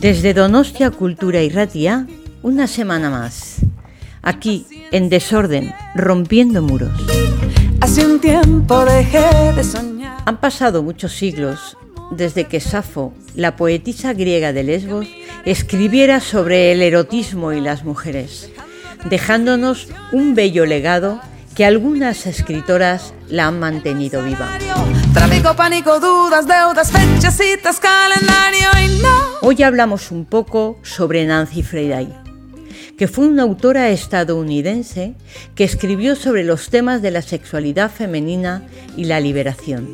Desde Donostia Cultura y Ratia, una semana más. Aquí, en desorden, rompiendo muros. Hace un tiempo dejé de soñar. Han pasado muchos siglos desde que Safo, la poetisa griega de Lesbos, escribiera sobre el erotismo y las mujeres, dejándonos un bello legado que algunas escritoras la han mantenido viva. Tráfico, pánico, dudas, deudas, fechas, calendario y no. Hoy hablamos un poco sobre Nancy Friday, que fue una autora estadounidense que escribió sobre los temas de la sexualidad femenina y la liberación.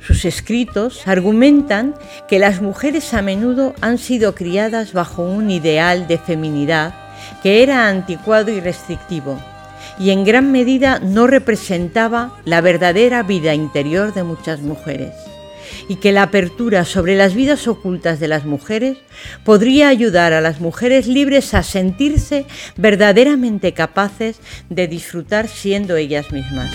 Sus escritos argumentan que las mujeres a menudo han sido criadas bajo un ideal de feminidad que era anticuado y restrictivo y en gran medida no representaba la verdadera vida interior de muchas mujeres y que la apertura sobre las vidas ocultas de las mujeres podría ayudar a las mujeres libres a sentirse verdaderamente capaces de disfrutar siendo ellas mismas.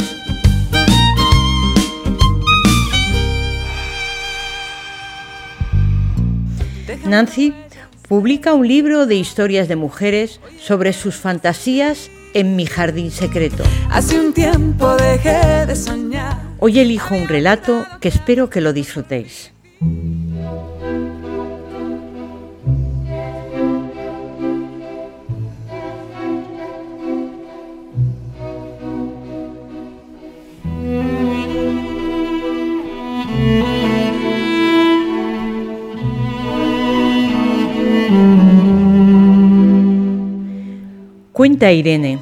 Nancy publica un libro de historias de mujeres sobre sus fantasías en mi jardín secreto. Hace un tiempo dejé de soñar. Hoy elijo un relato que espero que lo disfrutéis. Irene,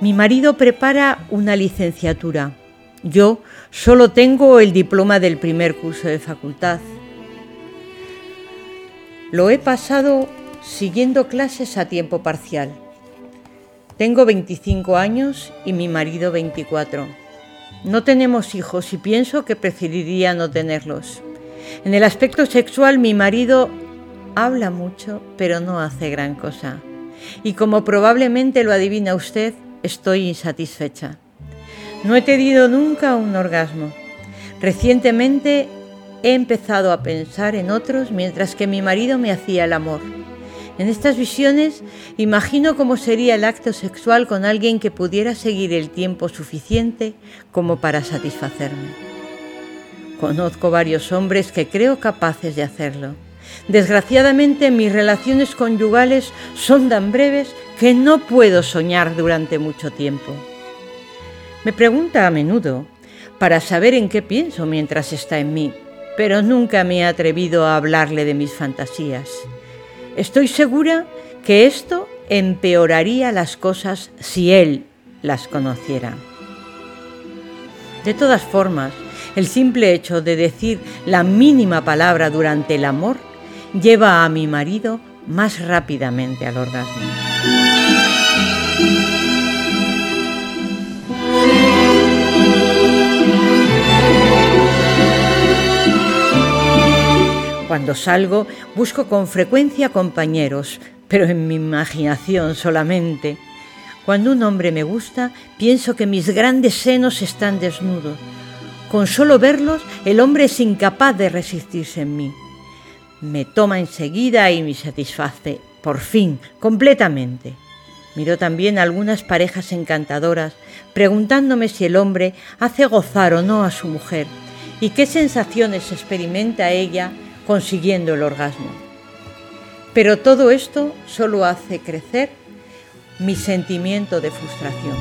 mi marido prepara una licenciatura. Yo solo tengo el diploma del primer curso de facultad. Lo he pasado siguiendo clases a tiempo parcial. Tengo 25 años y mi marido 24. No tenemos hijos y pienso que preferiría no tenerlos. En el aspecto sexual mi marido habla mucho, pero no hace gran cosa y como probablemente lo adivina usted, estoy insatisfecha. No he tenido nunca un orgasmo. Recientemente he empezado a pensar en otros mientras que mi marido me hacía el amor. En estas visiones imagino cómo sería el acto sexual con alguien que pudiera seguir el tiempo suficiente como para satisfacerme. Conozco varios hombres que creo capaces de hacerlo Desgraciadamente mis relaciones conyugales son tan breves que no puedo soñar durante mucho tiempo. Me pregunta a menudo para saber en qué pienso mientras está en mí, pero nunca me he atrevido a hablarle de mis fantasías. Estoy segura que esto empeoraría las cosas si él las conociera. De todas formas, el simple hecho de decir la mínima palabra durante el amor lleva a mi marido más rápidamente al orgasmo. Cuando salgo busco con frecuencia compañeros, pero en mi imaginación solamente. Cuando un hombre me gusta, pienso que mis grandes senos están desnudos. Con solo verlos, el hombre es incapaz de resistirse en mí me toma enseguida y me satisface, por fin, completamente. Miró también algunas parejas encantadoras, preguntándome si el hombre hace gozar o no a su mujer y qué sensaciones experimenta ella consiguiendo el orgasmo. Pero todo esto solo hace crecer mi sentimiento de frustración.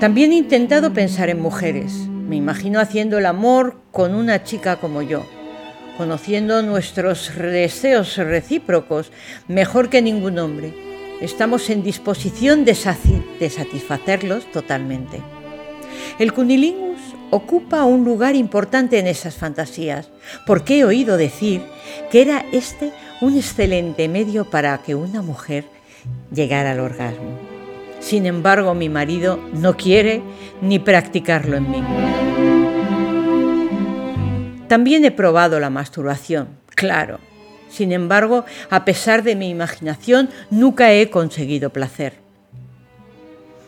También he intentado pensar en mujeres. Me imagino haciendo el amor con una chica como yo, conociendo nuestros deseos recíprocos mejor que ningún hombre. Estamos en disposición de, satisfacerlos totalmente. El cunilingus ocupa un lugar importante en esas fantasías, porque he oído decir que era este un excelente medio para que una mujer llegara al orgasmo. Sin embargo, mi marido no quiere ni practicarlo en mí. También he probado la masturbación, claro. Sin embargo, a pesar de mi imaginación, nunca he conseguido placer.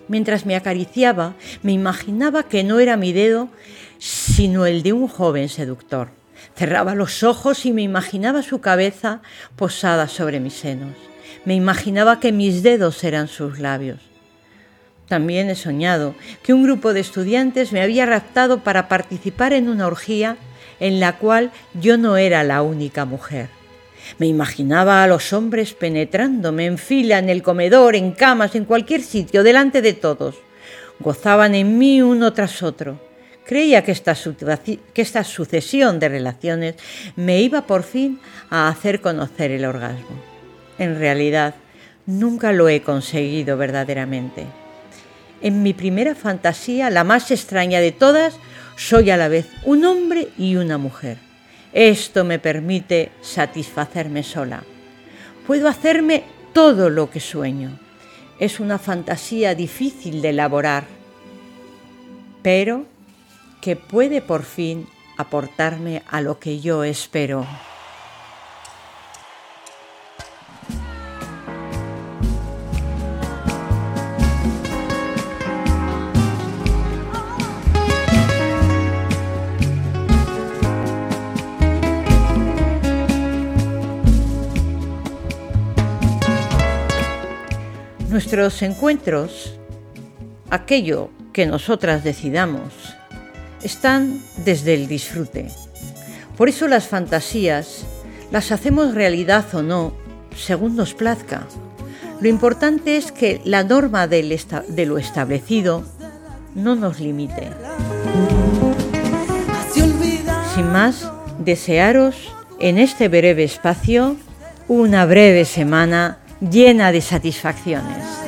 Mientras me acariciaba, me imaginaba que no era mi dedo, sino el de un joven seductor. Cerraba los ojos y me imaginaba su cabeza posada sobre mis senos. Me imaginaba que mis dedos eran sus labios. También he soñado que un grupo de estudiantes me había raptado para participar en una orgía en la cual yo no era la única mujer. Me imaginaba a los hombres penetrándome en fila en el comedor, en camas, en cualquier sitio, delante de todos. Gozaban en mí uno tras otro. Creía que esta, que esta sucesión de relaciones me iba por fin a hacer conocer el orgasmo. En realidad, nunca lo he conseguido verdaderamente. En mi primera fantasía, la más extraña de todas, soy a la vez un hombre y una mujer. Esto me permite satisfacerme sola. Puedo hacerme todo lo que sueño. Es una fantasía difícil de elaborar, pero que puede por fin aportarme a lo que yo espero. Nuestros encuentros, aquello que nosotras decidamos, están desde el disfrute. Por eso las fantasías las hacemos realidad o no, según nos plazca. Lo importante es que la norma de lo establecido no nos limite. Sin más, desearos en este breve espacio una breve semana llena de satisfacciones.